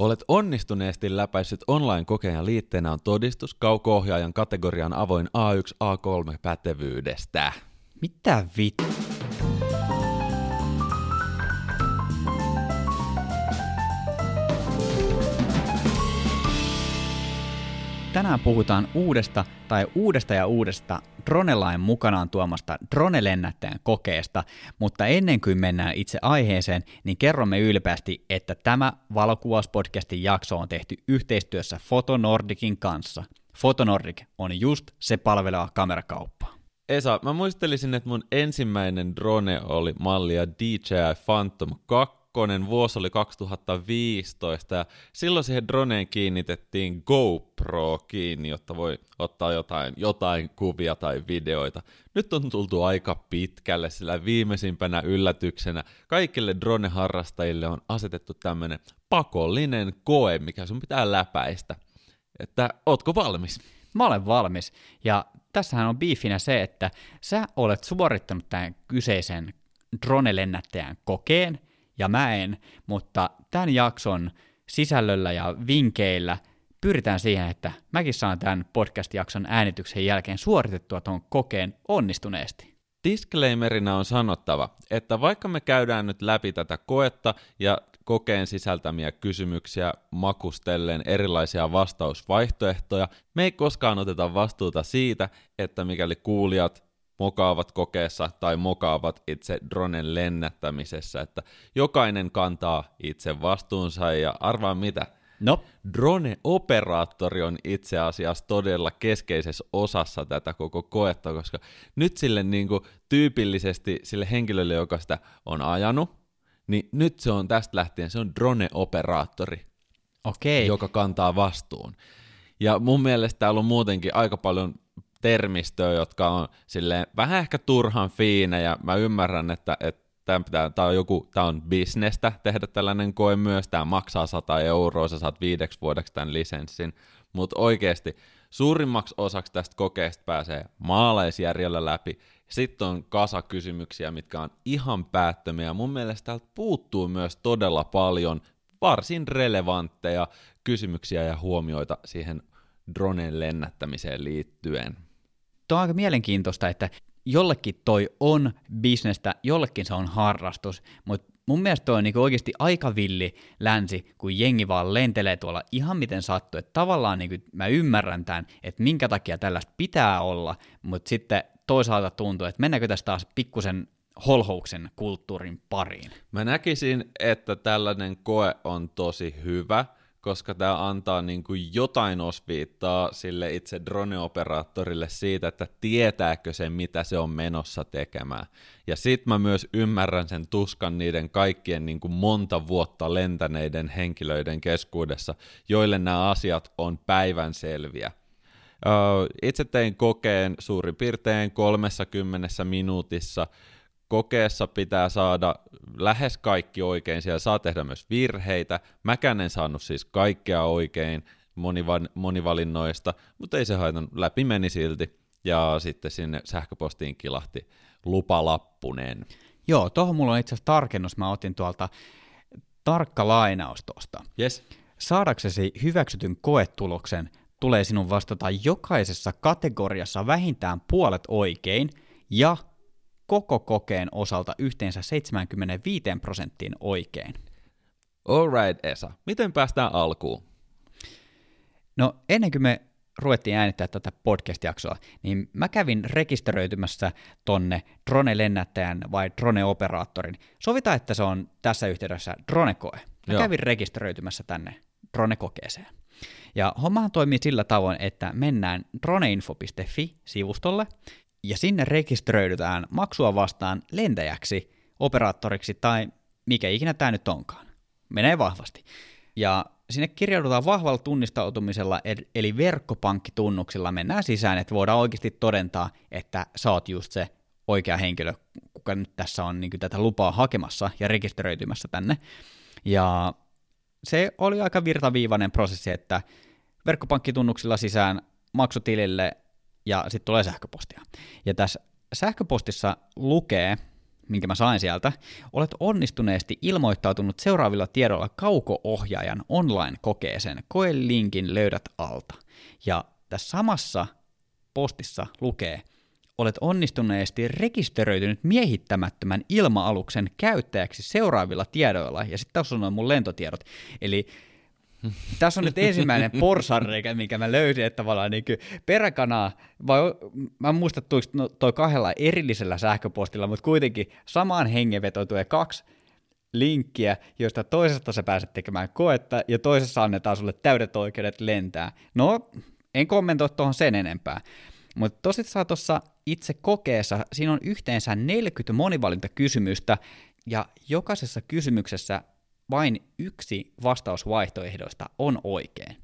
Olet onnistuneesti läpäissyt online-kokeen ja liitteenä on todistus kauko-ohjaajan kategorian avoin A1-A3 pätevyydestä. Mitä vittu? Tänään puhutaan uudesta tai uudesta ja uudesta dronelain mukanaan tuomasta dronelennättäjän kokeesta, mutta ennen kuin mennään itse aiheeseen, niin kerromme ylpeästi, että tämä valokuvauspodcastin jakso on tehty yhteistyössä Fotonordicin kanssa. Fotonordic on just se palveleva kamerakauppa. Esa, mä muistelisin, että mun ensimmäinen drone oli mallia DJI Phantom 2, kakkonen, vuosi oli 2015 ja silloin siihen droneen kiinnitettiin GoPro kiinni, jotta voi ottaa jotain, jotain kuvia tai videoita. Nyt on tultu aika pitkälle, sillä viimeisimpänä yllätyksenä kaikille drone-harrastajille on asetettu tämmönen pakollinen koe, mikä sun pitää läpäistä. Että ootko valmis? Mä olen valmis, ja tässähän on biifinä se, että sä olet suorittanut tämän kyseisen drone-lennättäjän kokeen, ja mä en, mutta tämän jakson sisällöllä ja vinkeillä pyritään siihen, että mäkin saan tämän podcast-jakson äänityksen jälkeen suoritettua tuon kokeen onnistuneesti. Disclaimerina on sanottava, että vaikka me käydään nyt läpi tätä koetta ja kokeen sisältämiä kysymyksiä makustellen erilaisia vastausvaihtoehtoja, me ei koskaan oteta vastuuta siitä, että mikäli kuulijat mokaavat kokeessa tai mokaavat itse dronen lennättämisessä, että jokainen kantaa itse vastuunsa ja arvaa mitä? No. Drone-operaattori on itse asiassa todella keskeisessä osassa tätä koko koetta, koska nyt sille niin kuin, tyypillisesti sille henkilölle, joka sitä on ajanut, niin nyt se on tästä lähtien, se on drone-operaattori, okay. joka kantaa vastuun. Ja mun mielestä täällä on muutenkin aika paljon termistöä, jotka on silleen vähän ehkä turhan fiina, ja mä ymmärrän, että, että tämä, tämä on joku, tämä on bisnestä tehdä tällainen koe myös, tämä maksaa 100 euroa, sä saat viideksi vuodeksi tämän lisenssin, mutta oikeasti suurimmaksi osaksi tästä kokeesta pääsee maalaisjärjellä läpi, sitten on kasa kysymyksiä, mitkä on ihan päättömiä, mun mielestä täältä puuttuu myös todella paljon varsin relevantteja kysymyksiä ja huomioita siihen dronen lennättämiseen liittyen tuo on aika mielenkiintoista, että jollekin toi on bisnestä, jollekin se on harrastus, mutta mun mielestä toi on niinku oikeasti aika villi länsi, kun jengi vaan lentelee tuolla ihan miten sattuu. Että tavallaan niinku mä ymmärrän tämän, että minkä takia tällaista pitää olla, mutta sitten toisaalta tuntuu, että mennäänkö tästä taas pikkusen holhouksen kulttuurin pariin. Mä näkisin, että tällainen koe on tosi hyvä, koska tämä antaa niin kuin jotain osviittaa sille itse drone-operaattorille siitä, että tietääkö se, mitä se on menossa tekemään. Ja sit mä myös ymmärrän sen tuskan niiden kaikkien niin kuin monta vuotta lentäneiden henkilöiden keskuudessa, joille nämä asiat on päivänselviä. Itse tein kokeen suurin piirtein 30 minuutissa, kokeessa pitää saada lähes kaikki oikein, siellä saa tehdä myös virheitä. Mäkään en saanut siis kaikkea oikein moniva- monivalinnoista, mutta ei se haitan, läpi meni silti. Ja sitten sinne sähköpostiin kilahti lupalappunen. Joo, tuohon mulla on itse asiassa tarkennus, mä otin tuolta tarkka lainaus tuosta. Yes. Saadaksesi hyväksytyn koetuloksen tulee sinun vastata jokaisessa kategoriassa vähintään puolet oikein ja koko kokeen osalta yhteensä 75 prosenttiin oikein. Alright Esa, miten päästään alkuun? No ennen kuin me ruvettiin äänittää tätä podcast-jaksoa, niin mä kävin rekisteröitymässä tonne drone-lennättäjän vai drone-operaattorin. Sovitaan, että se on tässä yhteydessä dronekoe. Mä Joo. kävin rekisteröitymässä tänne dronekokeeseen. Ja hommahan toimii sillä tavoin, että mennään droneinfo.fi-sivustolle, ja sinne rekisteröidytään maksua vastaan lentäjäksi, operaattoriksi tai mikä ikinä tämä nyt onkaan. Menee vahvasti. Ja sinne kirjaudutaan vahvalla tunnistautumisella, eli verkkopankkitunnuksilla mennään sisään, että voidaan oikeasti todentaa, että sä oot just se oikea henkilö, kuka nyt tässä on niin tätä lupaa hakemassa ja rekisteröitymässä tänne. Ja se oli aika virtaviivainen prosessi, että verkkopankkitunnuksilla sisään maksutilille ja sitten tulee sähköpostia. Ja tässä sähköpostissa lukee minkä mä sain sieltä, olet onnistuneesti ilmoittautunut seuraavilla tiedoilla kauko-ohjaajan online-kokeeseen. Koelinkin löydät alta. Ja tässä samassa postissa lukee, olet onnistuneesti rekisteröitynyt miehittämättömän ilma-aluksen käyttäjäksi seuraavilla tiedoilla, ja sitten tässä on mun lentotiedot. Eli tässä on nyt ensimmäinen porsanreikä, mikä mä löysin, että tavallaan niin peräkanaa, vai mä en muista no, toi kahdella erillisellä sähköpostilla, mutta kuitenkin samaan hengenvetoon tulee kaksi linkkiä, joista toisesta sä pääset tekemään koetta, ja toisessa annetaan sulle täydet oikeudet lentää. No, en kommentoi tuohon sen enempää. Mutta tosissaan tuossa itse kokeessa siinä on yhteensä 40 monivalintakysymystä, ja jokaisessa kysymyksessä vain yksi vastausvaihtoehdoista on oikein.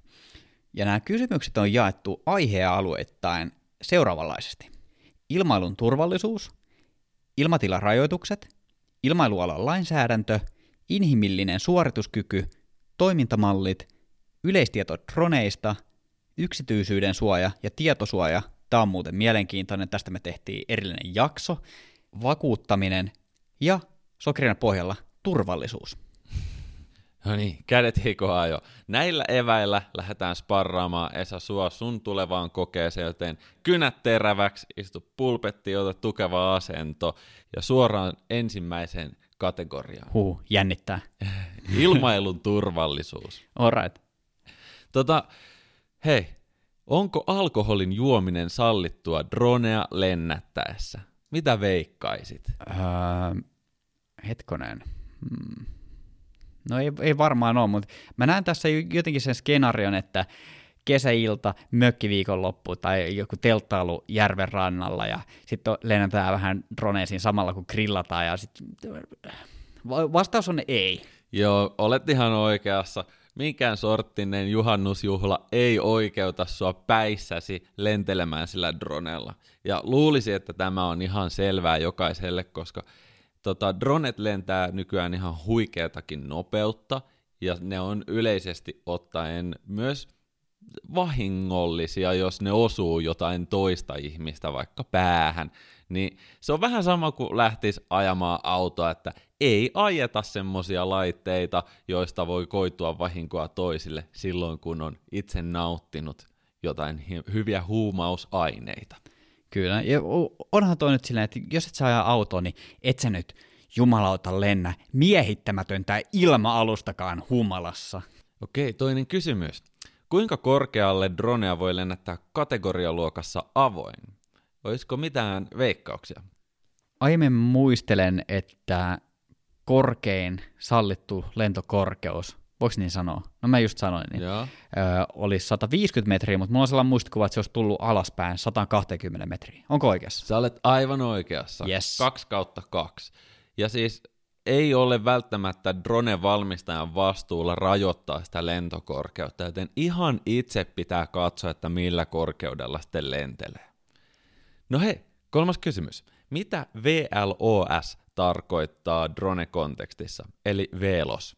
Ja nämä kysymykset on jaettu aihealueittain seuraavanlaisesti. Ilmailun turvallisuus, ilmatilarajoitukset, ilmailualan lainsäädäntö, inhimillinen suorituskyky, toimintamallit, yleistieto droneista, yksityisyyden suoja ja tietosuoja, tämä on muuten mielenkiintoinen, tästä me tehtiin erillinen jakso, vakuuttaminen ja sokerina pohjalla turvallisuus. No niin, kädet hikoaa jo. Näillä eväillä lähdetään sparraamaan Esa sua sun tulevaan kokeeseen, joten kynät teräväksi, istu pulpetti, ota tukeva asento ja suoraan ensimmäiseen kategoriaan. Huu, jännittää. Ilmailun turvallisuus. Alright. Tota, hei, onko alkoholin juominen sallittua dronea lennättäessä? Mitä veikkaisit? Öö, hetkonen. Hmm. No ei, ei varmaan ole, mutta mä näen tässä jotenkin sen skenaarion, että kesäilta, mökkiviikonloppu tai joku telttailu järven rannalla ja sitten lennetään vähän droneisiin samalla kun grillataan ja sitten vastaus on ei. Joo, olet ihan oikeassa. Minkään sorttinen juhannusjuhla ei oikeuta sua päissäsi lentelemään sillä dronella. Ja luulisi, että tämä on ihan selvää jokaiselle, koska tota, dronet lentää nykyään ihan huikeatakin nopeutta, ja ne on yleisesti ottaen myös vahingollisia, jos ne osuu jotain toista ihmistä vaikka päähän. Niin se on vähän sama kuin lähtisi ajamaan autoa, että ei ajeta semmosia laitteita, joista voi koitua vahinkoa toisille silloin, kun on itse nauttinut jotain hyviä huumausaineita. Kyllä, ja onhan toi nyt silleen, että jos et saa ajaa autoa, niin et sä nyt jumalauta lennä miehittämätöntä ilma-alustakaan humalassa. Okei, toinen kysymys. Kuinka korkealle dronea voi lennättää kategorialuokassa avoin? Olisiko mitään veikkauksia? Aiemmin muistelen, että korkein sallittu lentokorkeus voiko niin sanoa? No mä just sanoin, niin Joo. Ö, olisi 150 metriä, mutta mulla on sellainen muistikuva, että se olisi tullut alaspäin 120 metriä. Onko oikeassa? Sä olet aivan oikeassa. Yes. 2 kautta 2. Ja siis ei ole välttämättä drone-valmistajan vastuulla rajoittaa sitä lentokorkeutta, joten ihan itse pitää katsoa, että millä korkeudella sitten lentelee. No hei, kolmas kysymys. Mitä VLOS tarkoittaa drone-kontekstissa, eli VLOS?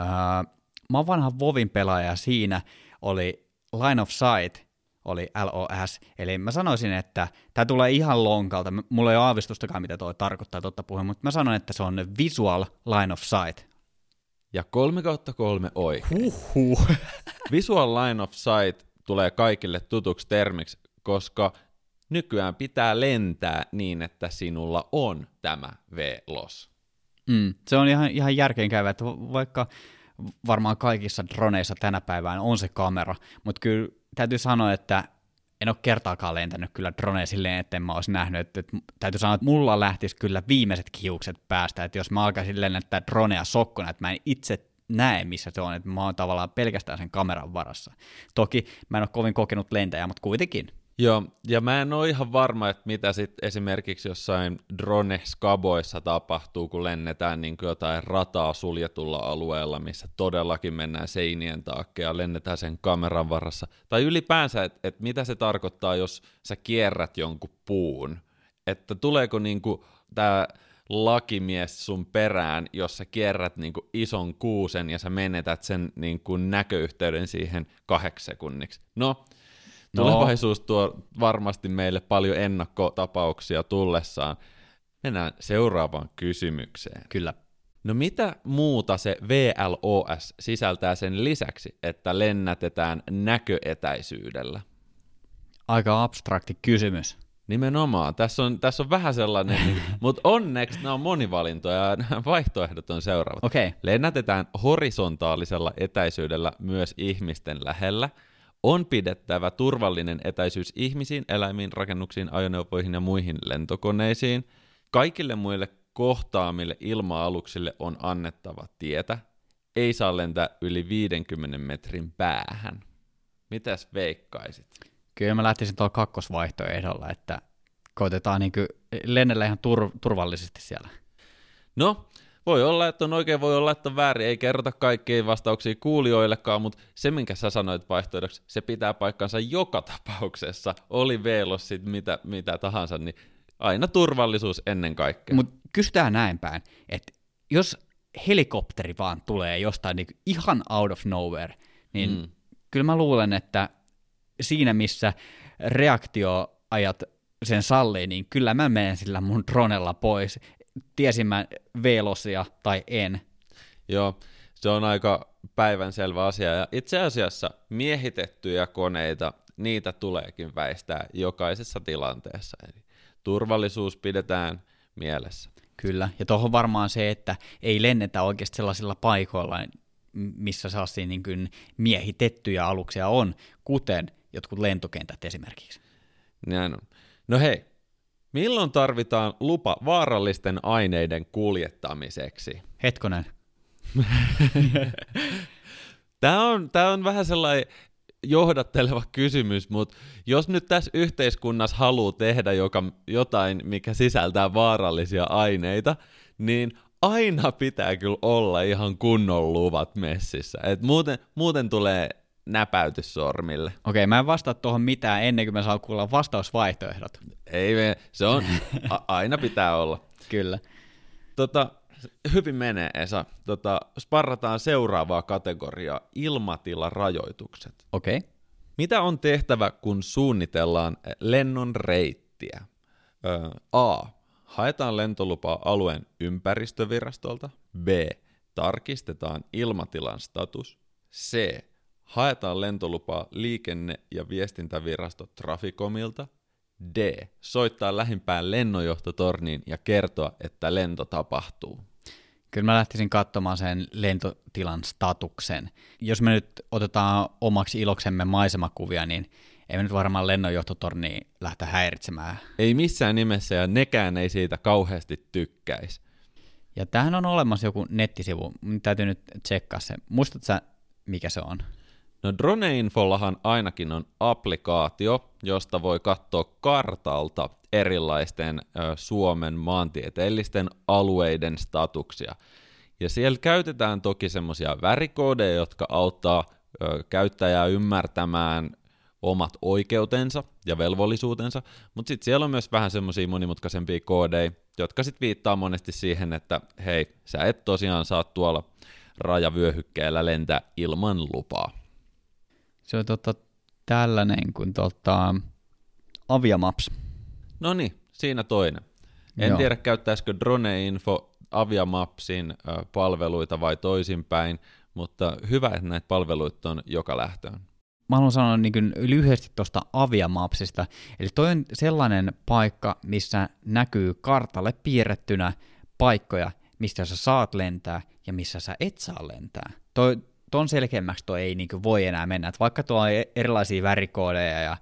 Ää, mä oon vanha Vovin pelaaja siinä oli Line of Sight, oli LOS, eli mä sanoisin, että tämä tulee ihan lonkalta, mulla ei ole aavistustakaan, mitä tuo tarkoittaa totta puheen, mutta mä sanon, että se on Visual Line of Sight. Ja kolme kautta kolme oikein. Huhhuh. Visual Line of Sight tulee kaikille tutuksi termiksi, koska nykyään pitää lentää niin, että sinulla on tämä V-los. Mm, se on ihan, ihan järkeenkäyvä, että vaikka varmaan kaikissa droneissa tänä päivänä on se kamera, mutta kyllä täytyy sanoa, että en ole kertaakaan lentänyt kyllä droneen silleen, että mä olisi nähnyt, että, että täytyy sanoa, että mulla lähtisi kyllä viimeiset kiukset päästä, että jos mä alkaisin lennättää dronea sokkona, että mä en itse näe, missä se on, että mä oon tavallaan pelkästään sen kameran varassa. Toki mä en ole kovin kokenut lentäjä, mutta kuitenkin. Joo, ja mä en ole ihan varma, että mitä sitten esimerkiksi jossain drone-skaboissa tapahtuu, kun lennetään niin kuin jotain rataa suljetulla alueella, missä todellakin mennään seinien taakke ja lennetään sen kameran varassa. Tai ylipäänsä, että et mitä se tarkoittaa, jos sä kierrät jonkun puun. Että tuleeko niin tämä lakimies sun perään, jos sä kierrät niin kuin ison kuusen ja sä menetät sen niin kuin näköyhteyden siihen kahdeksi sekunniksi. No, No. Tulevaisuus tuo varmasti meille paljon ennakkotapauksia tullessaan. Mennään seuraavaan kysymykseen. Kyllä. No mitä muuta se VLOS sisältää sen lisäksi, että lennätetään näköetäisyydellä? Aika abstrakti kysymys. Nimenomaan. Tässä on, tässä on vähän sellainen, niin, mutta onneksi nämä on monivalintoja ja nämä vaihtoehdot on seuraavat. Okay. Lennätetään horisontaalisella etäisyydellä myös ihmisten lähellä. On pidettävä turvallinen etäisyys ihmisiin, eläimiin, rakennuksiin, ajoneuvoihin ja muihin lentokoneisiin. Kaikille muille kohtaamille ilma-aluksille on annettava tietä. Ei saa lentää yli 50 metrin päähän. Mitäs veikkaisit? Kyllä mä lähtisin tuolla kakkosvaihtoehdolla, että koitetaan niin lennellä ihan tur- turvallisesti siellä. No, voi olla, että on oikein, voi olla, että on väärin, ei kerrota kaikkia vastauksia kuulijoillekaan, mutta se, minkä sä sanoit vaihtoehdoksi, se pitää paikkansa joka tapauksessa, oli velos sit mitä, mitä tahansa, niin aina turvallisuus ennen kaikkea. Mutta kysytään näin päin, että jos helikopteri vaan tulee jostain niin ihan out of nowhere, niin mm. kyllä mä luulen, että siinä missä reaktioajat sen sallii, niin kyllä mä menen sillä mun dronella pois, tiesin mä velosia tai en. Joo, se on aika päivänselvä asia, ja itse asiassa miehitettyjä koneita, niitä tuleekin väistää jokaisessa tilanteessa, eli turvallisuus pidetään mielessä. Kyllä, ja tuohon varmaan se, että ei lennetä oikeasti sellaisilla paikoilla, missä sellaisia niin kuin miehitettyjä aluksia on, kuten jotkut lentokentät esimerkiksi. Näin on. No hei, milloin tarvitaan lupa vaarallisten aineiden kuljettamiseksi? Hetkonen. tämä, on, tämä on vähän sellainen johdatteleva kysymys, mutta jos nyt tässä yhteiskunnassa haluaa tehdä joka, jotain, mikä sisältää vaarallisia aineita, niin aina pitää kyllä olla ihan kunnon luvat messissä. Et muuten, muuten tulee näpäytys sormille. Okei, mä en vastaa tuohon mitään ennen kuin mä saan kuulla vastausvaihtoehdot. Ei me, se on, a, aina pitää olla. Kyllä. Tota, hyvin menee Esa. Tota, sparrataan seuraavaa kategoriaa, ilmatilarajoitukset. Okei. Okay. Mitä on tehtävä, kun suunnitellaan lennon reittiä? Ö, A. Haetaan lentolupaa alueen ympäristövirastolta. B. Tarkistetaan ilmatilan status. C. Haetaan lentolupaa liikenne- ja viestintävirasto Traficomilta. D. Soittaa lähimpään lennonjohtotorniin ja kertoa, että lento tapahtuu. Kyllä mä lähtisin katsomaan sen lentotilan statuksen. Jos me nyt otetaan omaksi iloksemme maisemakuvia, niin ei me nyt varmaan lennonjohtotorni lähteä häiritsemään. Ei missään nimessä, ja nekään ei siitä kauheasti tykkäisi. Ja tähän on olemassa joku nettisivu, Mun täytyy nyt tsekkaa se. Muistatko sä, mikä se on? No Droneinfollahan ainakin on applikaatio, josta voi katsoa kartalta erilaisten Suomen maantieteellisten alueiden statuksia. Ja siellä käytetään toki semmoisia värikoodeja, jotka auttaa käyttäjää ymmärtämään omat oikeutensa ja velvollisuutensa, mutta sitten siellä on myös vähän semmoisia monimutkaisempia koodeja, jotka sitten viittaa monesti siihen, että hei, sä et tosiaan saa tuolla rajavyöhykkeellä lentää ilman lupaa. Se on tota, tällainen kuin tota, Aviamaps. No niin, siinä toinen. En Joo. tiedä, käyttäisikö Drone-info Aviamapsin palveluita vai toisinpäin, mutta hyvä, että näitä palveluita on joka lähtöön. Mä haluan sanoa niin kuin lyhyesti tuosta Aviamapsista. Eli toi on sellainen paikka, missä näkyy kartalle piirrettynä paikkoja, mistä sä saat lentää ja missä sä et saa lentää. Toi, ton selkeämmäksi toi ei niin voi enää mennä. Et vaikka tuo on e- erilaisia värikoodeja ja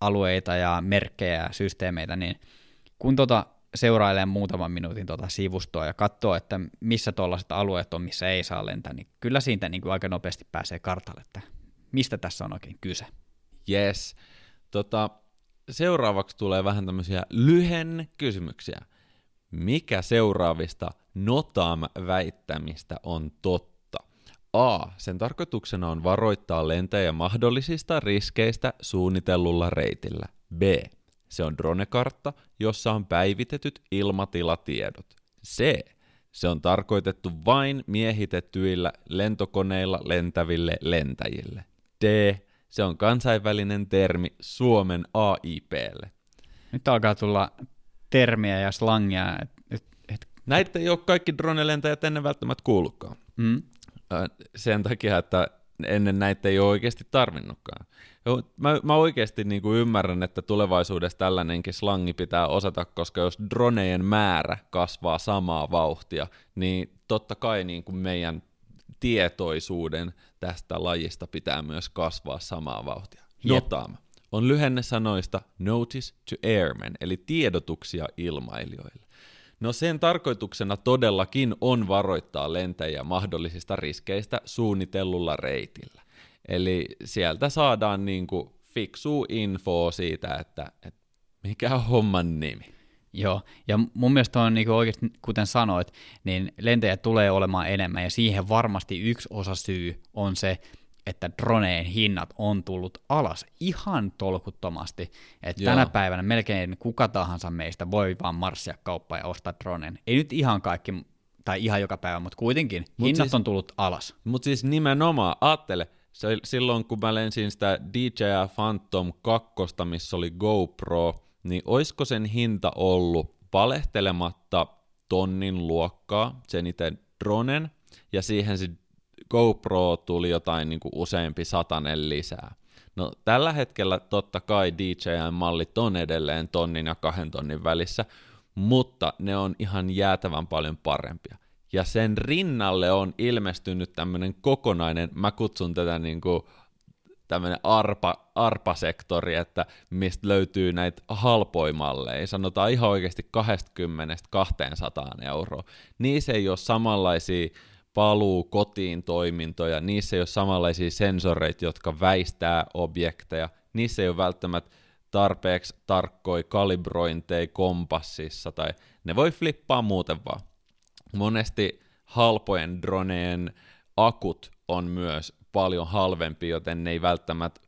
alueita ja merkkejä ja systeemeitä, niin kun tota seurailee muutaman minuutin tota sivustoa ja katsoo, että missä tuollaiset alueet on, missä ei saa lentää, niin kyllä siitä niin kuin aika nopeasti pääsee kartalle, että mistä tässä on oikein kyse. Yes. Tota, seuraavaksi tulee vähän tämmöisiä lyhen kysymyksiä. Mikä seuraavista Notam-väittämistä on totta? A. Sen tarkoituksena on varoittaa lentäjä mahdollisista riskeistä suunnitellulla reitillä. B. Se on dronekartta, jossa on päivitetyt ilmatilatiedot. C. Se on tarkoitettu vain miehitettyillä lentokoneilla lentäville lentäjille. D. Se on kansainvälinen termi Suomen AIPlle. Nyt alkaa tulla termiä ja slangia. Et, et, et, Näitä ei ole kaikki dronelentäjät ennen välttämättä kuullutkaan. mm, Sen takia, että ennen näitä ei ole oikeasti tarvinnutkaan. Mä, mä oikeasti niin kuin ymmärrän, että tulevaisuudessa tällainenkin slangi pitää osata, koska jos dronejen määrä kasvaa samaa vauhtia, niin totta kai niin kuin meidän tietoisuuden tästä lajista pitää myös kasvaa samaa vauhtia. Jep. Notama on lyhenne sanoista Notice to Airmen, eli tiedotuksia ilmailijoille. No sen tarkoituksena todellakin on varoittaa lentäjiä mahdollisista riskeistä suunnitellulla reitillä. Eli sieltä saadaan niinku fiksua infoa siitä, että, että mikä on homman nimi. Joo, ja mun mielestä on niin oikeasti, kuten sanoit, niin lentäjä tulee olemaan enemmän, ja siihen varmasti yksi osa syy on se, että droneen hinnat on tullut alas ihan tolkuttomasti. Että Joo. tänä päivänä melkein kuka tahansa meistä voi vaan marssia kauppaan ja ostaa droneen. Ei nyt ihan kaikki, tai ihan joka päivä, mutta kuitenkin Mut hinnat siis- on tullut alas. Mutta siis nimenomaan, ajattele, se, silloin kun mä lensin sitä DJI Phantom 2, missä oli GoPro, niin oisko sen hinta ollut valehtelematta tonnin luokkaa, sen itse dronen, ja siihen se GoPro tuli jotain niin kuin useampi satanen lisää. No tällä hetkellä totta kai DJI-mallit on edelleen tonnin ja kahden tonnin välissä, mutta ne on ihan jäätävän paljon parempia. Ja sen rinnalle on ilmestynyt tämmöinen kokonainen, mä kutsun tätä niin kuin tämmöinen arpa, arpasektori, että mistä löytyy näitä halpoimalleja, sanotaan ihan oikeasti 20-200 euroa. Niissä ei ole samanlaisia paluu kotiin toimintoja, niissä ei ole samanlaisia sensoreita, jotka väistää objekteja, niissä ei ole välttämättä tarpeeksi tarkkoja kalibrointeja kompassissa, tai ne voi flippaa muuten vaan. Monesti halpojen droneen akut on myös paljon halvempi, joten ne ei välttämättä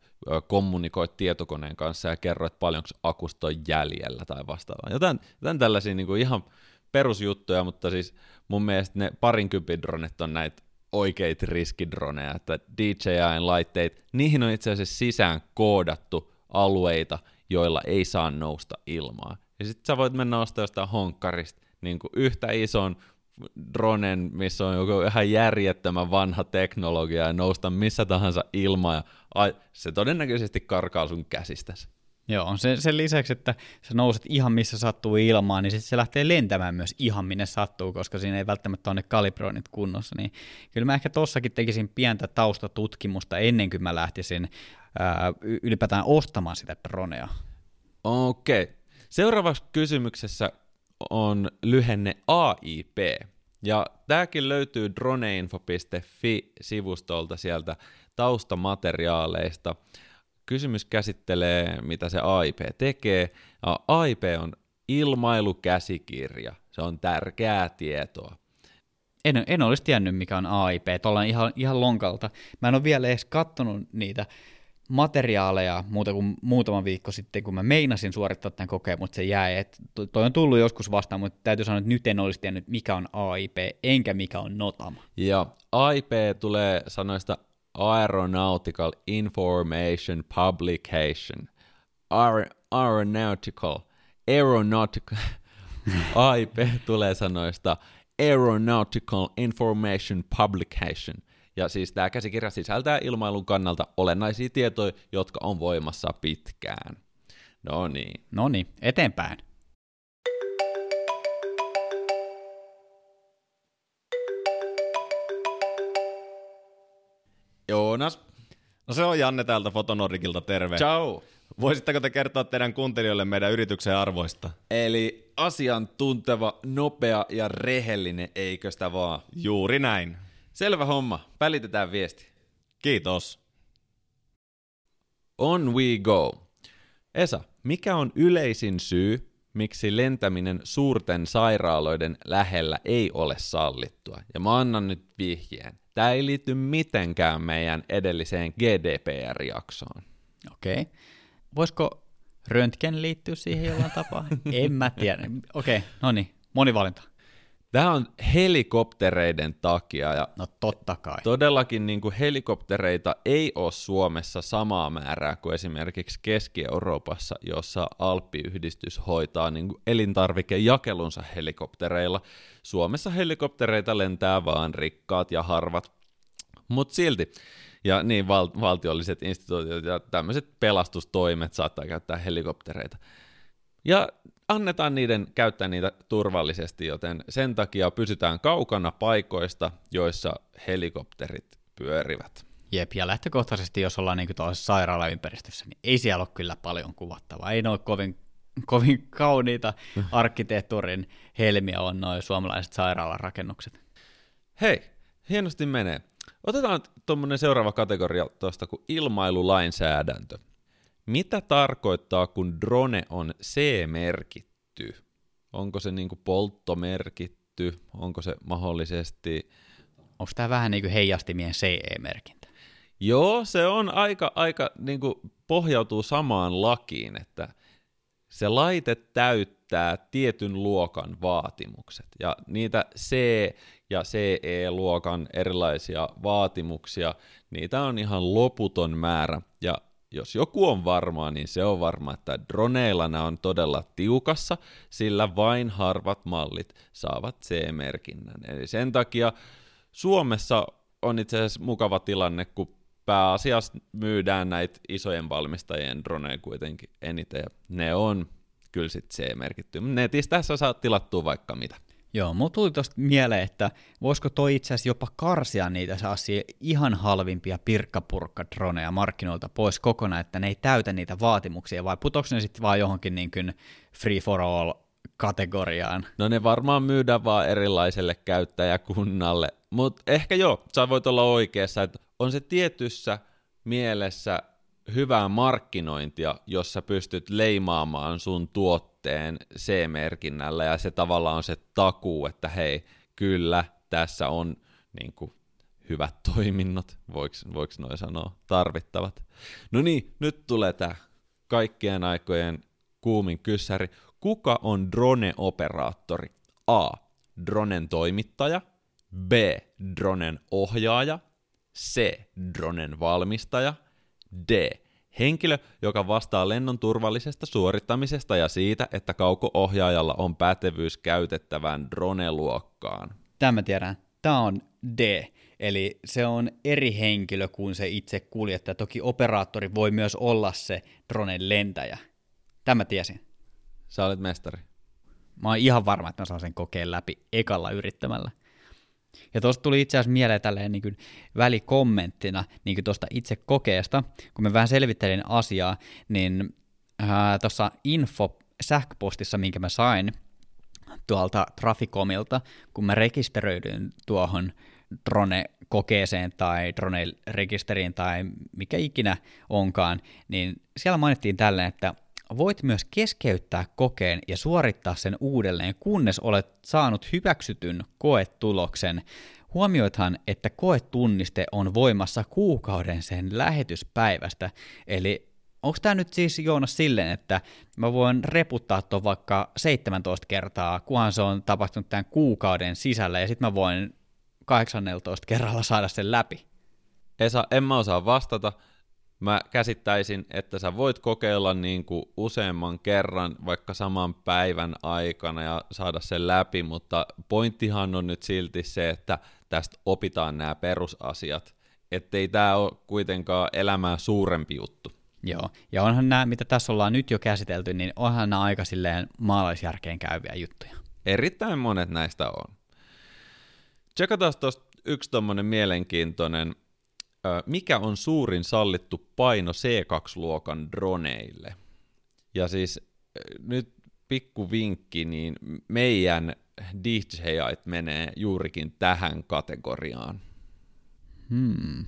kommunikoi tietokoneen kanssa ja kerro, että paljonko akusta on jäljellä tai vastaavaa. Jotain, jotain tällaisia niin kuin ihan perusjuttuja, mutta siis mun mielestä ne parinkympin dronet on näitä oikeita riskidroneja, että DJIn laitteet, niihin on itse asiassa sisään koodattu alueita, joilla ei saa nousta ilmaa. Ja sitten sä voit mennä ostaa jostain honkkarista niin yhtä ison dronen, missä on joku ihan järjettömän vanha teknologia ja nousta missä tahansa ilmaa ja ai, se todennäköisesti karkaa sun käsistäsi. Joo, sen, sen lisäksi, että sä nouset ihan missä sattuu ilmaan, niin sitten se lähtee lentämään myös ihan minne sattuu, koska siinä ei välttämättä ole ne kalibroinnit kunnossa. Niin kyllä mä ehkä tossakin tekisin pientä taustatutkimusta ennen kuin mä lähtisin ää, ylipäätään ostamaan sitä dronea. Okei. Seuraavaksi kysymyksessä on lyhenne AIP. Ja tämäkin löytyy droneinfo.fi-sivustolta sieltä taustamateriaaleista. Kysymys käsittelee, mitä se AIP tekee. AIP on ilmailukäsikirja. Se on tärkeää tietoa. En, en olisi tiennyt, mikä on AIP, tuolla ihan, ihan lonkalta. Mä en ole vielä edes kattonut niitä materiaaleja muuta kuin muutama viikko sitten, kun mä meinasin suorittaa tämän kokeen, mutta se jäi. Et to- toi on tullut joskus vastaan, mutta täytyy sanoa, että nyt en olisi tiennyt, mikä on AIP, enkä mikä on Notama. Ja AIP tulee sanoista Aeronautical Information Publication. Aer- aeronautical. Aeronautical. AIP tulee sanoista Aeronautical Information Publication. Ja siis tämä käsikirja sisältää ilmailun kannalta olennaisia tietoja, jotka on voimassa pitkään. No niin. No niin, eteenpäin. Joonas, No se on Janne täältä Fotonorikilta, terve. ciao. Voisitteko te kertoa teidän kuuntelijoille meidän yrityksen arvoista? Eli asiantunteva, nopea ja rehellinen, eikö sitä vaan? Juuri näin. Selvä homma, välitetään viesti. Kiitos. On we go. Esa, mikä on yleisin syy, miksi lentäminen suurten sairaaloiden lähellä ei ole sallittua? Ja mä annan nyt vihjeen. Tämä ei liity mitenkään meidän edelliseen GDPR-jaksoon. Okei. Okay. Voisiko röntgen liittyä siihen jollain tapaa? en mä tiedä. Okei, okay, no niin, monivalinta. Tämä on helikoptereiden takia ja No totta kai. todellakin niin kuin helikoptereita ei ole Suomessa samaa määrää kuin esimerkiksi Keski-Euroopassa, jossa Alppiyhdistys hoitaa niin kuin elintarvikejakelunsa helikoptereilla. Suomessa helikoptereita lentää vaan rikkaat ja harvat, mutta silti. Ja niin val- valtiolliset instituutiot ja tämmöiset pelastustoimet saattaa käyttää helikoptereita. Ja annetaan niiden käyttää niitä turvallisesti, joten sen takia pysytään kaukana paikoista, joissa helikopterit pyörivät. Jep, ja lähtökohtaisesti, jos ollaan niin tuollaisessa sairaalaympäristössä, niin ei siellä ole kyllä paljon kuvattavaa. Ei ne ole kovin, kovin kauniita arkkitehtuurin helmiä on noin suomalaiset sairaalarakennukset. Hei, hienosti menee. Otetaan tuommoinen seuraava kategoria tuosta kuin ilmailulainsäädäntö. Mitä tarkoittaa, kun drone on C-merkitty? Onko se niinku polttomerkitty? Onko se mahdollisesti... Onko tämä vähän niin kuin heijastimien CE-merkintä? Joo, se on aika, aika niinku pohjautuu samaan lakiin, että se laite täyttää tietyn luokan vaatimukset. Ja niitä C- ja CE-luokan erilaisia vaatimuksia, niitä on ihan loputon määrä. Ja jos joku on varmaa, niin se on varma, että droneilla nämä on todella tiukassa, sillä vain harvat mallit saavat C-merkinnän. Eli sen takia Suomessa on itse asiassa mukava tilanne, kun pääasiassa myydään näitä isojen valmistajien droneja kuitenkin eniten, ja ne on kyllä sitten C-merkitty. Netistä tässä saa tilattua vaikka mitä. Joo, mulla tuli tosta mieleen, että voisiko toi itse asiassa jopa karsia niitä sellaisia ihan halvimpia pirkkapurkka-droneja markkinoilta pois kokonaan, että ne ei täytä niitä vaatimuksia, vai putoks ne sitten vaan johonkin niin kuin free for all kategoriaan. No ne varmaan myydään vaan erilaiselle käyttäjäkunnalle, mutta ehkä joo, sä voit olla oikeassa, että on se tietyssä mielessä hyvää markkinointia, jossa pystyt leimaamaan sun tuotteen C-merkinnällä ja se tavallaan on se takuu, että hei, kyllä, tässä on niin kuin, hyvät toiminnot, voiko, voiko noin sanoa, tarvittavat. No niin, nyt tulee tämä kaikkien aikojen kuumin kyssäri. Kuka on drone-operaattori? A. Dronen toimittaja. B. Dronen ohjaaja. C. Dronen valmistaja. D. Henkilö, joka vastaa lennon turvallisesta suorittamisesta ja siitä, että kauko-ohjaajalla on pätevyys käytettävään drone-luokkaan. Tämä tiedän. Tämä on D. Eli se on eri henkilö kuin se itse kuljettaja. Toki operaattori voi myös olla se dronen lentäjä. Tämä tiesin. Sä olet mestari. Mä oon ihan varma, että mä saan sen kokeen läpi ekalla yrittämällä. Ja tuosta tuli itse asiassa mieleen tälleen niin välikommenttina niin tuosta itse kokeesta, kun mä vähän selvittelin asiaa, niin tuossa info sähköpostissa, minkä mä sain tuolta Traficomilta, kun mä rekisteröidyin tuohon drone-kokeeseen tai drone-rekisteriin tai mikä ikinä onkaan, niin siellä mainittiin tälleen, että voit myös keskeyttää kokeen ja suorittaa sen uudelleen, kunnes olet saanut hyväksytyn koetuloksen. Huomioithan, että koetunniste on voimassa kuukauden sen lähetyspäivästä, eli onko tämä nyt siis Joonas silleen, että mä voin reputtaa tuon vaikka 17 kertaa, kunhan se on tapahtunut tämän kuukauden sisällä, ja sitten mä voin 18 kerralla saada sen läpi? Esa, en mä osaa vastata. Mä käsittäisin, että sä voit kokeilla niin kuin useamman kerran vaikka saman päivän aikana ja saada sen läpi, mutta pointtihan on nyt silti se, että tästä opitaan nämä perusasiat, ettei tämä ole kuitenkaan elämää suurempi juttu. Joo, ja onhan nämä, mitä tässä ollaan nyt jo käsitelty, niin onhan nämä aika silleen maalaisjärkeen käyviä juttuja. Erittäin monet näistä on. Tsekataan tuosta yksi tuommoinen mielenkiintoinen mikä on suurin sallittu paino C2-luokan droneille. Ja siis nyt pikku vinkki, niin meidän DJIt menee juurikin tähän kategoriaan. Hmm.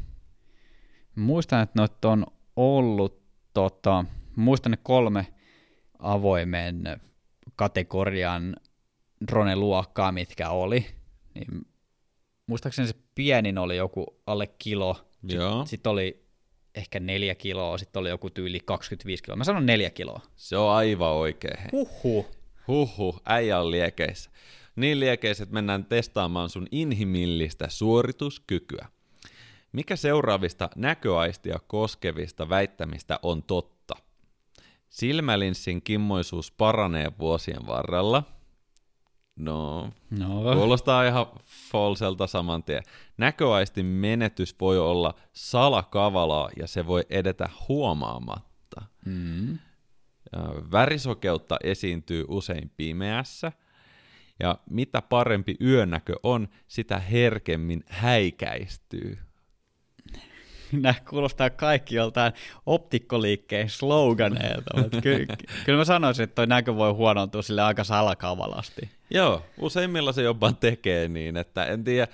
Muistan, että noita on ollut, tota, muistan ne kolme avoimen kategorian drone-luokkaa, mitkä oli. Niin muistaakseni se pienin oli joku alle kilo, Sitten oli ehkä neljä kiloa, sitten oli joku tyyli 25 kiloa. Mä sanon neljä kiloa. Se on aivan oikein. Huhhuh. Huhhuh, äijä on liekeissä. Niin liekeiset mennään testaamaan sun inhimillistä suorituskykyä. Mikä seuraavista näköaistia koskevista väittämistä on totta? Silmälinssin kimmoisuus paranee vuosien varrella. No, No, kuulostaa ihan falselta saman tien. Näköaistin menetys voi olla salakavalaa ja se voi edetä huomaamatta. mm. Värisokeutta esiintyy usein pimeässä, ja mitä parempi yönäkö on, sitä herkemmin häikäistyy. Nämä kuulostaa kaikki joltain optikkoliikkeen sloganeilta, mutta ky- ky- kyllä mä sanoisin, että toi näkö voi huonontua sille aika salakavalasti. Joo, useimmilla se jopa tekee niin, että en tiedä,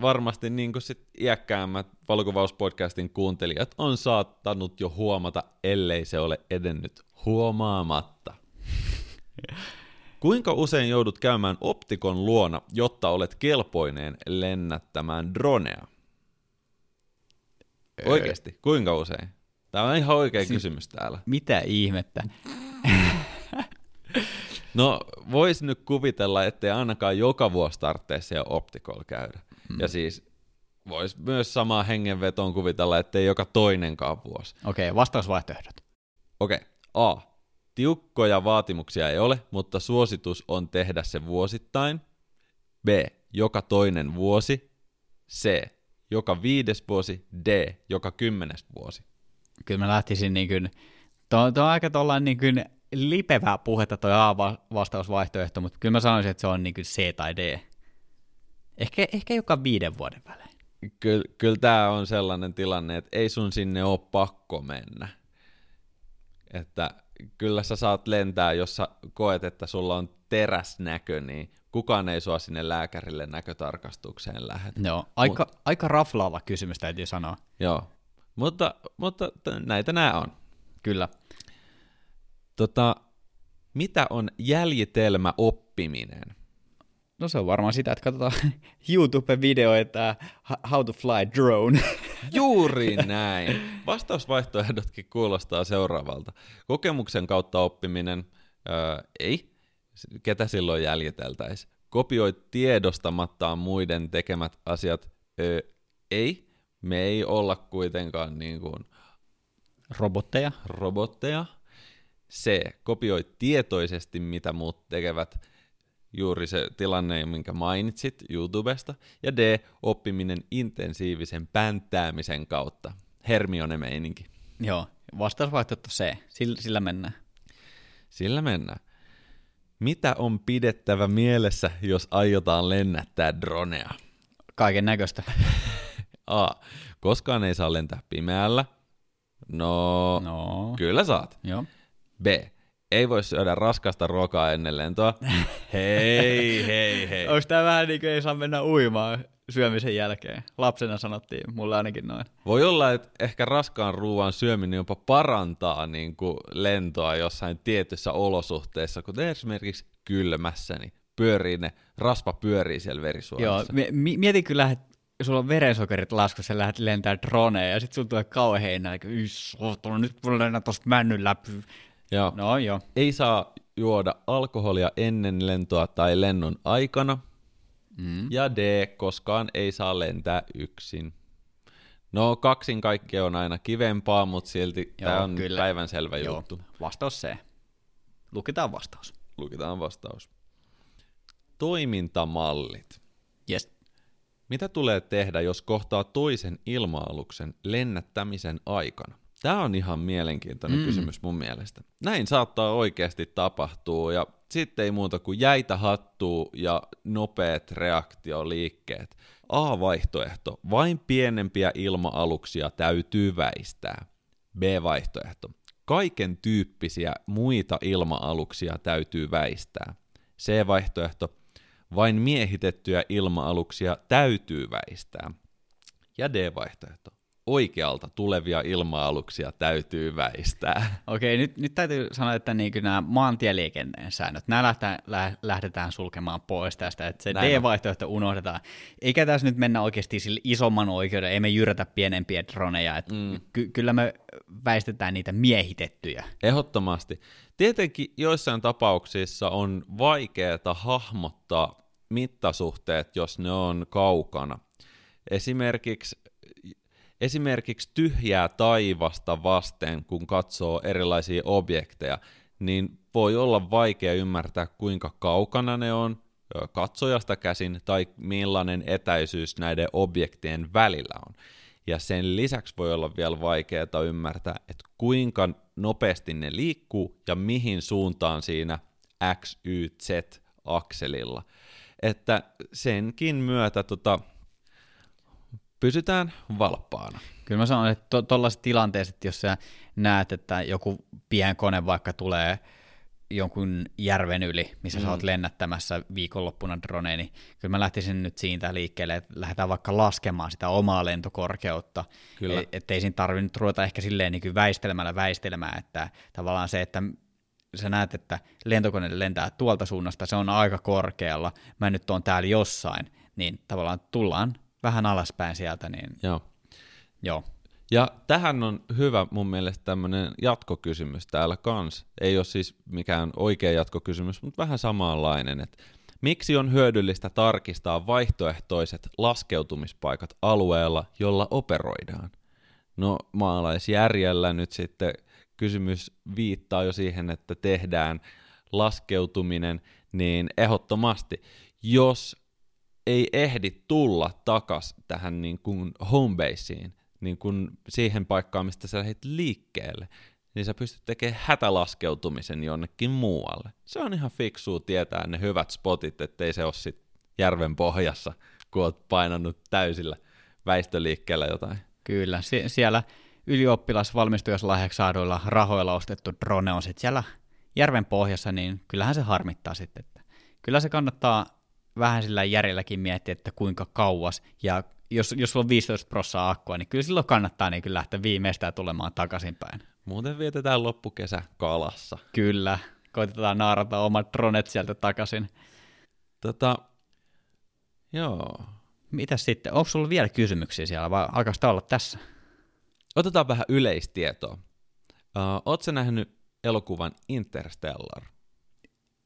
varmasti niin kuin sit iäkkäämmät valokuvauspodcastin kuuntelijat on saattanut jo huomata, ellei se ole edennyt huomaamatta. Kuinka usein joudut käymään optikon luona, jotta olet kelpoinen lennättämään dronea? Oikeasti, kuinka usein? Tämä on ihan oikea kysymys täällä. Mitä ihmettä? No, vois nyt kuvitella, ettei ainakaan joka vuosi tarvitse siellä optikolla käydä. Mm. Ja siis vois myös samaa hengenvetoon kuvitella, ettei joka toinenkaan vuosi. Okei, okay, vastausvaihtoehdot. Okei, A. Tiukkoja vaatimuksia ei ole, mutta suositus on tehdä se vuosittain. B. Joka toinen vuosi. C. Joka viides vuosi. D. Joka kymmenes vuosi. Kyllä mä lähtisin niin kuin, tuo, tuo on aika tollain niin kuin lipevää puhetta toi A-vastausvaihtoehto, mutta kyllä mä sanoisin, että se on niin kuin C tai D. Ehkä, ehkä joka viiden vuoden välein. Kyllä, kyllä tämä on sellainen tilanne, että ei sun sinne ole pakko mennä. Että kyllä sä saat lentää, jos sä koet, että sulla on teräsnäkö, niin kukaan ei sua sinne lääkärille näkötarkastukseen lähetä. Joo, aika, Mut. aika raflaava kysymys täytyy sanoa. Joo, mutta, mutta näitä nämä on. Kyllä. Tota, mitä on jäljitelmä oppiminen? No se on varmaan sitä, että katsotaan YouTube-videoita How to fly drone. Juuri näin. Vastausvaihtoehdotkin kuulostaa seuraavalta. Kokemuksen kautta oppiminen, öö, ei. Ketä silloin jäljiteltäisiin? Kopioi tiedostamattaan muiden tekemät asiat, öö, ei. Me ei olla kuitenkaan niin kuin Robotteja. robotteja. C. Kopioi tietoisesti, mitä muut tekevät. Juuri se tilanne, minkä mainitsit YouTubesta. Ja D. Oppiminen intensiivisen pänttäämisen kautta. Hermione-meininki. Joo, vastausvaihtoehto C. Sillä, sillä mennään. Sillä mennään. Mitä on pidettävä mielessä, jos aiotaan lennättää dronea? Kaiken näköistä. A. Koskaan ei saa lentää pimeällä. No, No, kyllä saat. joo. B. Ei voi syödä raskasta ruokaa ennen lentoa. hei, hei, hei. Onko tämä vähän niin kuin ei saa mennä uimaan syömisen jälkeen? Lapsena sanottiin, mulle ainakin noin. Voi olla, että ehkä raskaan ruoan syöminen jopa parantaa niin kuin lentoa jossain tietyssä olosuhteessa, kuten esimerkiksi kylmässä, niin pyörii ne, rasva pyörii siellä Joo, verisuonissa. mi- mi- mieti kyllä, että sulla on verensokerit laskussa ja lähdet lentää droneen ja sitten sulla tulee kauhean nälkä. Ys, oottanut, nyt mulla lennä tosta männyn läpi. Joo. No joo. Ei saa juoda alkoholia ennen lentoa tai lennon aikana. Mm. Ja D, koskaan ei saa lentää yksin. No kaksin kaikki on aina kivempaa, mutta silti tämä on kyllä. päivänselvä Joo, juttu. vastaus C. Lukitaan vastaus. Lukitaan vastaus. Toimintamallit. Yes. Mitä tulee tehdä, jos kohtaa toisen ilma-aluksen lennättämisen aikana? Tämä on ihan mielenkiintoinen mm. kysymys mun mielestä. Näin saattaa oikeasti tapahtua ja sitten ei muuta kuin jäitä hattuu ja nopeat reaktioliikkeet. A-vaihtoehto. Vain pienempiä ilma-aluksia täytyy väistää. B-vaihtoehto. Kaiken tyyppisiä muita ilma-aluksia täytyy väistää. C-vaihtoehto. Vain miehitettyjä ilma-aluksia täytyy väistää. Ja D-vaihtoehto. Oikealta tulevia ilma-aluksia täytyy väistää. Okei, nyt, nyt täytyy sanoa, että niin nämä maantieliikenteen säännöt, nämä lähdetään, lähdetään sulkemaan pois tästä, että se Näin D-vaihtoehto unohdetaan. Eikä tässä nyt mennä oikeasti sille isomman oikeuden, emme jyrätä pienempiä droneja, että mm. ky- kyllä me väistetään niitä miehitettyjä. Ehdottomasti. Tietenkin joissain tapauksissa on vaikeaa hahmottaa mittasuhteet, jos ne on kaukana. Esimerkiksi esimerkiksi tyhjää taivasta vasten, kun katsoo erilaisia objekteja, niin voi olla vaikea ymmärtää, kuinka kaukana ne on katsojasta käsin tai millainen etäisyys näiden objektien välillä on. Ja sen lisäksi voi olla vielä vaikeaa ymmärtää, että kuinka nopeasti ne liikkuu ja mihin suuntaan siinä X, Y, Z-akselilla. Että senkin myötä tota, pysytään valppaana. Kyllä mä sanon, että tuollaiset to- tilanteessa, jos sä näet, että joku kone vaikka tulee jonkun järven yli, missä mm. sä oot lennättämässä viikonloppuna droneen, niin kyllä mä lähtisin nyt siitä liikkeelle, että lähdetään vaikka laskemaan sitä omaa lentokorkeutta. Kyllä. Et, ettei siinä tarvinnut ruveta ehkä silleen niin kuin väistelemällä väistelemään, että tavallaan se, että sä näet, että lentokone lentää tuolta suunnasta, se on aika korkealla, mä nyt oon täällä jossain, niin tavallaan tullaan vähän alaspäin sieltä, niin joo. joo. Ja tähän on hyvä mun mielestä tämmöinen jatkokysymys täällä kans. Ei ole siis mikään oikea jatkokysymys, mutta vähän samanlainen, että miksi on hyödyllistä tarkistaa vaihtoehtoiset laskeutumispaikat alueella, jolla operoidaan? No maalaisjärjellä nyt sitten kysymys viittaa jo siihen, että tehdään laskeutuminen, niin ehdottomasti, jos ei ehdi tulla takas tähän niin kuin homebaseen, niin kuin siihen paikkaan, mistä sä lähdit liikkeelle, niin sä pystyt tekemään hätälaskeutumisen jonnekin muualle. Se on ihan fiksua tietää ne hyvät spotit, ettei se ole sit järven pohjassa, kun oot painanut täysillä väistöliikkeellä jotain. Kyllä, Sie- siellä ylioppilasvalmistujaslahjaksi saaduilla rahoilla ostettu drone on sitten siellä järven pohjassa, niin kyllähän se harmittaa sitten. Että kyllä se kannattaa vähän sillä järjelläkin miettiä, että kuinka kauas, ja jos, jos sulla on 15 prossaa akkua, niin kyllä silloin kannattaa niin kyllä lähteä viimeistään tulemaan takaisinpäin. Muuten vietetään loppukesä kalassa. Kyllä, koitetaan naarata omat dronet sieltä takaisin. Tota, joo. Mitäs sitten, onko sulla vielä kysymyksiä siellä, vai alkaisi olla tässä? Otetaan vähän yleistietoa. Uh, Oletko nähnyt elokuvan Interstellar?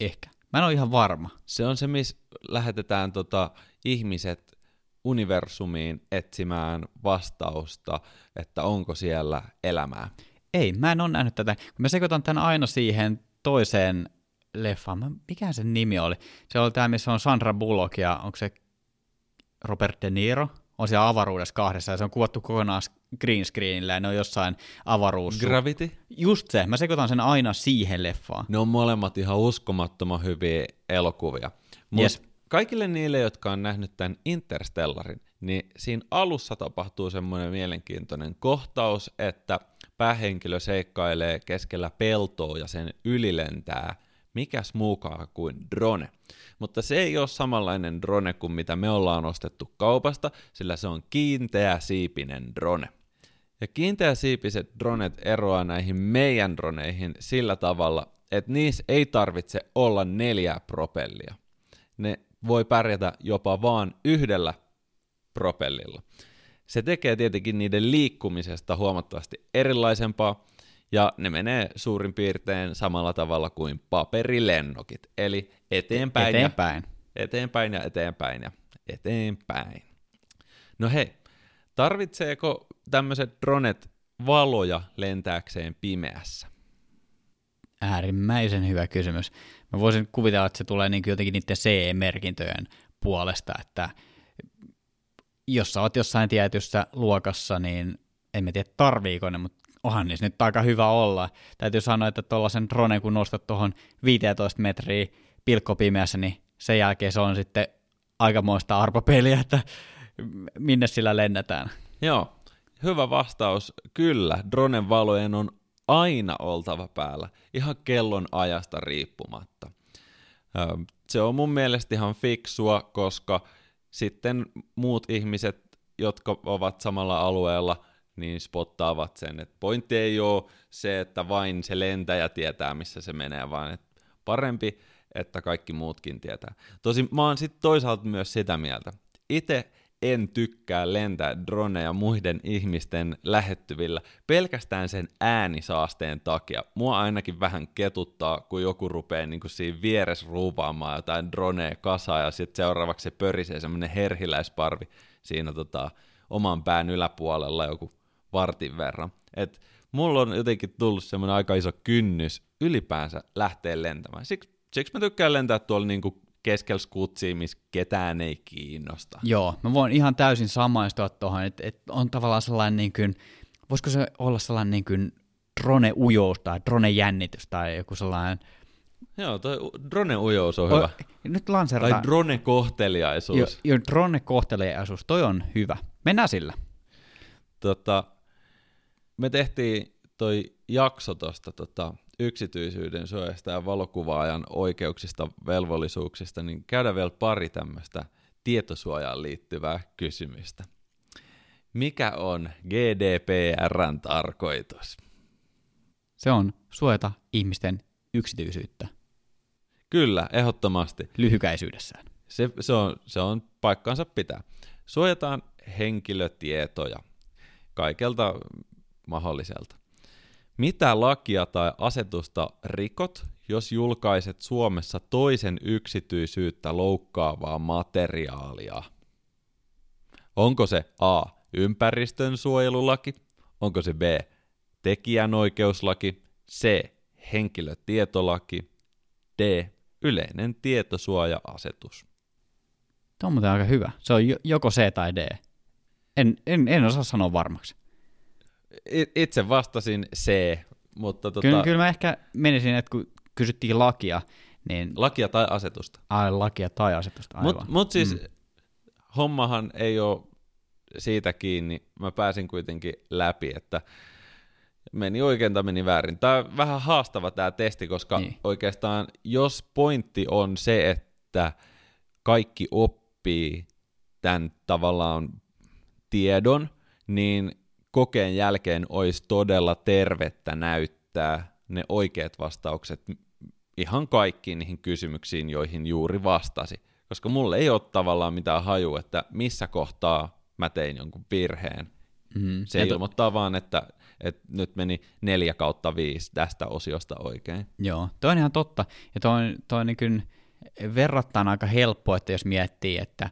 Ehkä. Mä en ole ihan varma. Se on se, missä lähetetään tota, ihmiset universumiin etsimään vastausta, että onko siellä elämää. Ei, mä en ole nähnyt tätä. Mä sekoitan tämän aina siihen toiseen leffaan. Mikä sen nimi oli? Se oli tämä, missä on Sandra Bullock ja onko se Robert De Niro? On siellä avaruudessa kahdessa ja se on kuvattu kokonaan green screenillä ja ne on jossain avaruus. Gravity? Just se, mä sekoitan sen aina siihen leffaan. Ne on molemmat ihan uskomattoman hyviä elokuvia. Mutta yes. kaikille niille, jotka on nähnyt tämän Interstellarin, niin siinä alussa tapahtuu semmoinen mielenkiintoinen kohtaus, että päähenkilö seikkailee keskellä peltoa ja sen ylilentää mikäs muukaan kuin drone. Mutta se ei ole samanlainen drone kuin mitä me ollaan ostettu kaupasta, sillä se on kiinteä siipinen drone. Ja kiinteäsiipiset dronet eroaa näihin meidän droneihin sillä tavalla, että niissä ei tarvitse olla neljää propellia. Ne voi pärjätä jopa vaan yhdellä propellilla. Se tekee tietenkin niiden liikkumisesta huomattavasti erilaisempaa, ja ne menee suurin piirtein samalla tavalla kuin paperilennokit, eli eteenpäin, eteenpäin. Ja, eteenpäin ja eteenpäin ja eteenpäin. No hei, tarvitseeko tämmöiset dronet valoja lentääkseen pimeässä? Äärimmäisen hyvä kysymys. Mä voisin kuvitella, että se tulee niin jotenkin niiden CE-merkintöjen puolesta, että jos sä oot jossain tietyssä luokassa, niin emme tiedä tarviiko ne, mutta onhan niissä nyt aika hyvä olla. Täytyy sanoa, että tuollaisen dronen kun nostat tuohon 15 metriä pilkkopimeässä, niin sen jälkeen se on sitten aikamoista arpapeliä, että minne sillä lennetään. Joo, hyvä vastaus. Kyllä, dronen valojen on aina oltava päällä, ihan kellon ajasta riippumatta. Se on mun mielestä ihan fiksua, koska sitten muut ihmiset, jotka ovat samalla alueella, niin spottaavat sen. Et pointti ei ole se, että vain se lentäjä tietää, missä se menee, vaan et parempi, että kaikki muutkin tietää. Tosin mä oon sitten toisaalta myös sitä mieltä. Itse en tykkää lentää droneja muiden ihmisten lähettyvillä pelkästään sen äänisaasteen takia. Mua ainakin vähän ketuttaa, kun joku rupeaa niin kuin siinä vieressä ruuvaamaan jotain droneja kasaa ja sitten seuraavaksi se pörisee semmoinen herhiläisparvi siinä tota, oman pään yläpuolella joku vartin verran. Et mulla on jotenkin tullut semmoinen aika iso kynnys ylipäänsä lähteä lentämään. Siksi, siksi mä tykkään lentää tuolla niinku keskellä skutsia, missä ketään ei kiinnosta. Joo, mä voin ihan täysin samaistua tuohon, että et on tavallaan sellainen niin kuin, voisiko se olla sellainen niin kuin drone-ujous tai drone-jännitys tai joku sellainen... Joo, toi drone-ujous on o, hyvä. Nyt lanseerataan... Tai drone-kohteliaisuus. Joo, jo, drone-kohteliaisuus, toi on hyvä. Mennään sillä. Tota, me tehtiin toi jakso tuosta tota, yksityisyyden suojasta ja valokuvaajan oikeuksista, velvollisuuksista, niin käydään vielä pari tämmöistä tietosuojaan liittyvää kysymystä. Mikä on GDPRn tarkoitus? Se on suojata ihmisten yksityisyyttä. Kyllä, ehdottomasti. Lyhykäisyydessään. Se, se, on, se on paikkansa pitää. Suojataan henkilötietoja kaikelta mahdolliselta. Mitä lakia tai asetusta rikot, jos julkaiset Suomessa toisen yksityisyyttä loukkaavaa materiaalia? Onko se A. Ympäristön suojelulaki? Onko se B. Tekijänoikeuslaki? C. Henkilötietolaki? D. Yleinen tietosuoja-asetus. Tämä on aika hyvä. Se on joko C tai D. En, en, en osaa sanoa varmaksi. Itse vastasin C, mutta... Tota... Kyllä, kyllä mä ehkä menisin, että kun kysyttiin lakia, niin... Lakia tai asetusta. Ai, lakia tai asetusta, aivan. Mutta mut siis mm. hommahan ei ole siitä kiinni. Mä pääsin kuitenkin läpi, että meni oikein tai meni väärin. Tämä on vähän haastava tämä testi, koska niin. oikeastaan jos pointti on se, että kaikki oppii tämän tavallaan tiedon, niin kokeen jälkeen olisi todella tervettä näyttää ne oikeat vastaukset ihan kaikkiin niihin kysymyksiin, joihin juuri vastasi. Koska mulle ei ole tavallaan mitään haju, että missä kohtaa mä tein jonkun virheen. Mm, Se et... ilmoittaa vaan, että, että nyt meni neljä kautta viisi tästä osiosta oikein. Joo, toi on ihan totta. Ja toi, toi on niin verrattain aika helppo, että jos miettii, että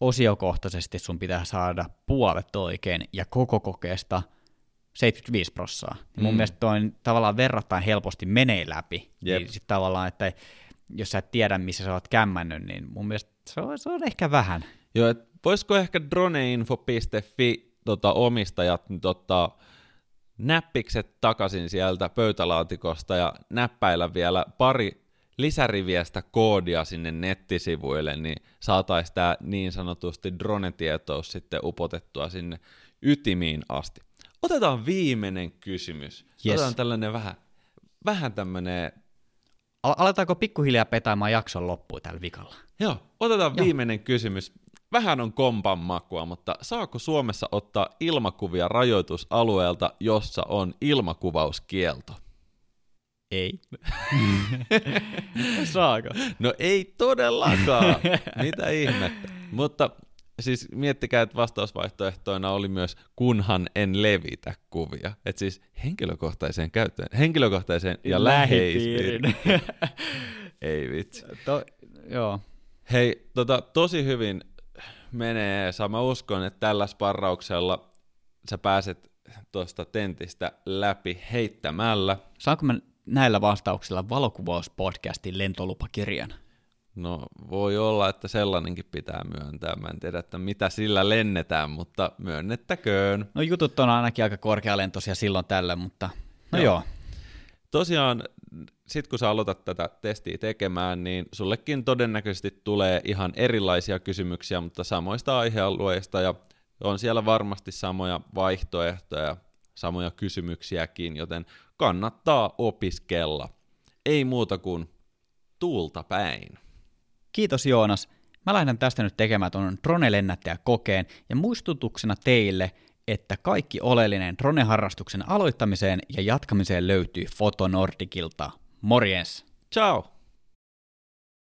osiokohtaisesti sun pitää saada puolet oikein ja koko kokeesta 75 prossaa. Mm. Mun mielestä toi tavallaan verrattain helposti menee läpi. Yep. Niin sit tavallaan, että jos sä et tiedä, missä sä oot kämmännyt, niin mun mielestä se on, se on ehkä vähän. Joo, et voisiko ehkä droneinfo.fi tota, omistajat nyt ottaa näppikset takaisin sieltä pöytälaatikosta ja näppäillä vielä pari lisäriviestä koodia sinne nettisivuille, niin saataisiin tämä niin sanotusti drone-tietous sitten upotettua sinne ytimiin asti. Otetaan viimeinen kysymys. Yes. Otetaan tällainen vähän, vähän tämmöinen... Aletaanko pikkuhiljaa petaamaan jakson loppuun tällä vikalla? Joo, otetaan Joo. viimeinen kysymys. Vähän on kompan makua, mutta saako Suomessa ottaa ilmakuvia rajoitusalueelta, jossa on ilmakuvauskielto? Ei. Saako? No ei todellakaan. Mitä ihmettä. Mutta siis miettikää, että vastausvaihtoehtoina oli myös kunhan en levitä kuvia. Että siis henkilökohtaiseen käyttöön, henkilökohtaiseen ja läheispiiriin. ei vitsi. To, joo. Hei, tota, tosi hyvin menee. Sama uskon, että tällä sparrauksella sä pääset tuosta tentistä läpi heittämällä. Saanko mä näillä vastauksilla valokuvauspodcastin lentolupakirjan? No voi olla, että sellainenkin pitää myöntää. Mä en tiedä, että mitä sillä lennetään, mutta myönnettäköön. No jutut on ainakin aika korkealentoisia silloin tällä, mutta no joo. joo. Tosiaan, sit kun sä aloitat tätä testiä tekemään, niin sullekin todennäköisesti tulee ihan erilaisia kysymyksiä, mutta samoista aihealueista ja on siellä varmasti samoja vaihtoehtoja, samoja kysymyksiäkin, joten kannattaa opiskella. Ei muuta kuin tuulta päin. Kiitos Joonas. Mä lähden tästä nyt tekemään tuon kokeen ja muistutuksena teille, että kaikki oleellinen drone-harrastuksen aloittamiseen ja jatkamiseen löytyy Fotonordikilta. Morjens! Ciao!